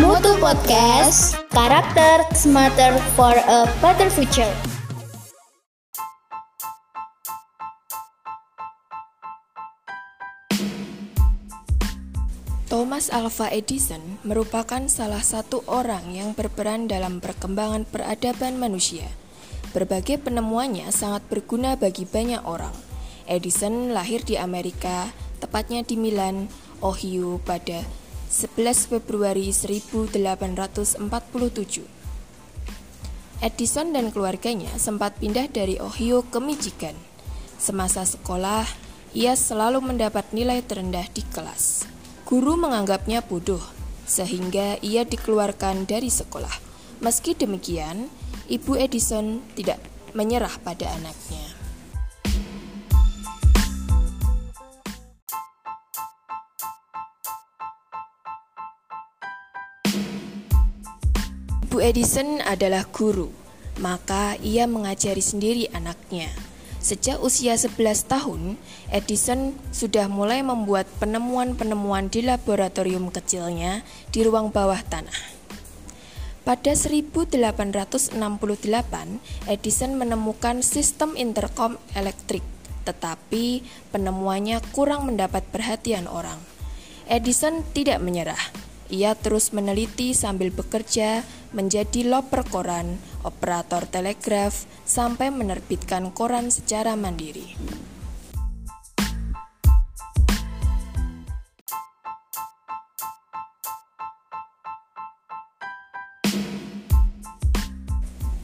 Mutu Podcast, karakter smarter for a better future. Thomas Alva Edison merupakan salah satu orang yang berperan dalam perkembangan peradaban manusia. Berbagai penemuannya sangat berguna bagi banyak orang. Edison lahir di Amerika, tepatnya di Milan, Ohio pada 11 Februari 1847. Edison dan keluarganya sempat pindah dari Ohio ke Michigan. Semasa sekolah, ia selalu mendapat nilai terendah di kelas. Guru menganggapnya bodoh, sehingga ia dikeluarkan dari sekolah. Meski demikian, Ibu Edison tidak menyerah pada anaknya. Ibu Edison adalah guru, maka ia mengajari sendiri anaknya. Sejak usia 11 tahun, Edison sudah mulai membuat penemuan-penemuan di laboratorium kecilnya di ruang bawah tanah. Pada 1868, Edison menemukan sistem intercom elektrik, tetapi penemuannya kurang mendapat perhatian orang. Edison tidak menyerah. Ia terus meneliti sambil bekerja menjadi loper koran, operator telegraf, sampai menerbitkan koran secara mandiri.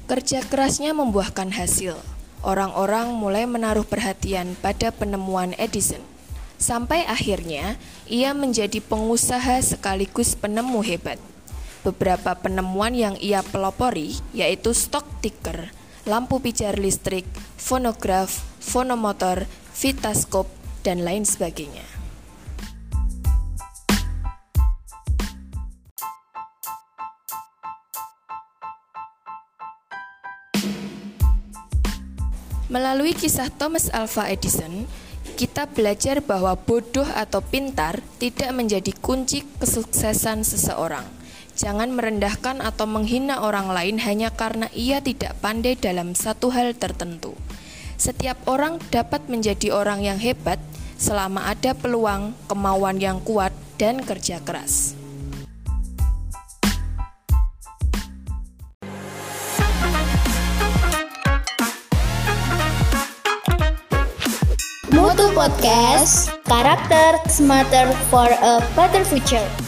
Kerja kerasnya membuahkan hasil. Orang-orang mulai menaruh perhatian pada penemuan Edison. Sampai akhirnya ia menjadi pengusaha sekaligus penemu hebat. Beberapa penemuan yang ia pelopori yaitu stock ticker, lampu pijar listrik, fonograf, fonomotor, vitaskop, dan lain sebagainya. Melalui kisah Thomas Alva Edison, kita belajar bahwa bodoh atau pintar tidak menjadi kunci kesuksesan seseorang. Jangan merendahkan atau menghina orang lain hanya karena ia tidak pandai dalam satu hal tertentu. Setiap orang dapat menjadi orang yang hebat selama ada peluang, kemauan yang kuat, dan kerja keras. Mutu Podcast, karakter smarter for a better future.